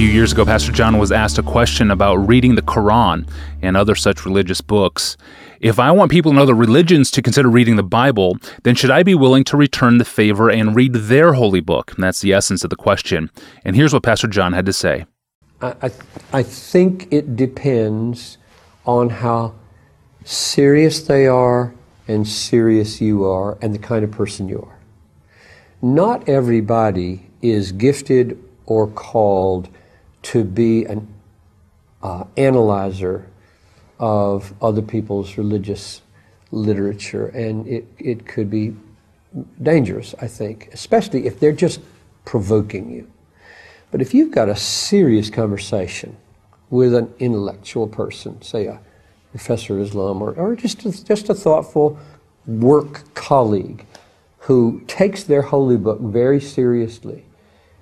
few years ago, Pastor John was asked a question about reading the Quran and other such religious books. If I want people in other religions to consider reading the Bible, then should I be willing to return the favor and read their holy book? And that's the essence of the question. And here's what Pastor John had to say. I, I think it depends on how serious they are and serious you are and the kind of person you are. Not everybody is gifted or called to be an uh, analyzer of other people's religious literature, and it, it could be dangerous, I think, especially if they're just provoking you. But if you've got a serious conversation with an intellectual person, say a professor of Islam or, or just, a, just a thoughtful work colleague who takes their holy book very seriously,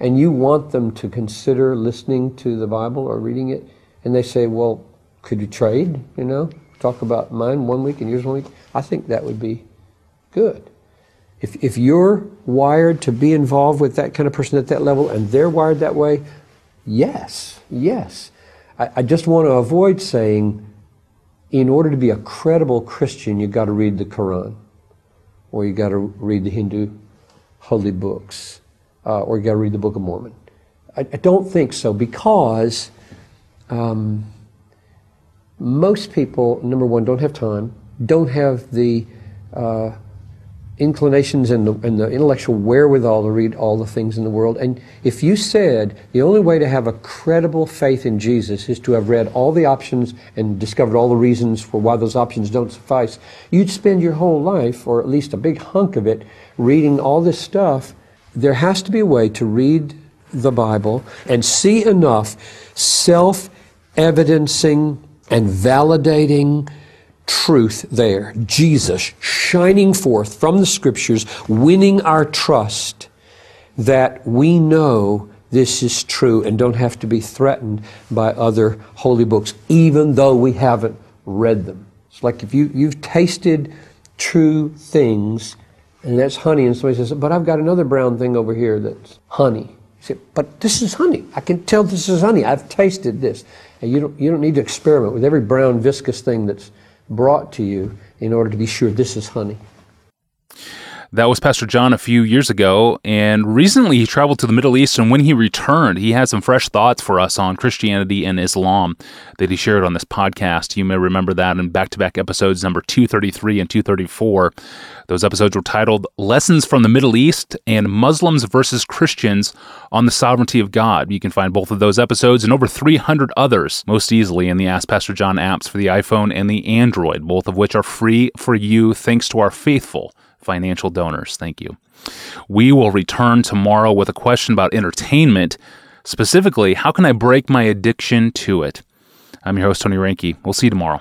and you want them to consider listening to the Bible or reading it, and they say, Well, could you trade? You know, talk about mine one week and yours one week. I think that would be good. If, if you're wired to be involved with that kind of person at that level and they're wired that way, yes, yes. I, I just want to avoid saying, in order to be a credible Christian, you've got to read the Quran, or you've got to read the Hindu holy books, uh, or you've got to read the Book of Mormon. I, I don't think so because. Um, most people, number one, don't have time, don't have the uh, inclinations and the, and the intellectual wherewithal to read all the things in the world. And if you said the only way to have a credible faith in Jesus is to have read all the options and discovered all the reasons for why those options don't suffice, you'd spend your whole life, or at least a big hunk of it, reading all this stuff. There has to be a way to read the Bible and see enough self evidencing and validating truth there. Jesus shining forth from the scriptures, winning our trust that we know this is true and don't have to be threatened by other holy books, even though we haven't read them. It's like if you, you've tasted true things, and that's honey, and somebody says, But I've got another brown thing over here that's honey. You say, But this is honey. I can tell this is honey. I've tasted this. And you don't, you don't need to experiment with every brown viscous thing that's brought to you in order to be sure this is honey. That was Pastor John a few years ago, and recently he traveled to the Middle East. And when he returned, he had some fresh thoughts for us on Christianity and Islam that he shared on this podcast. You may remember that in back to back episodes number 233 and 234. Those episodes were titled Lessons from the Middle East and Muslims versus Christians on the Sovereignty of God. You can find both of those episodes and over 300 others most easily in the Ask Pastor John apps for the iPhone and the Android, both of which are free for you thanks to our faithful financial donors. Thank you. We will return tomorrow with a question about entertainment. Specifically, how can I break my addiction to it? I'm your host, Tony Reinke. We'll see you tomorrow.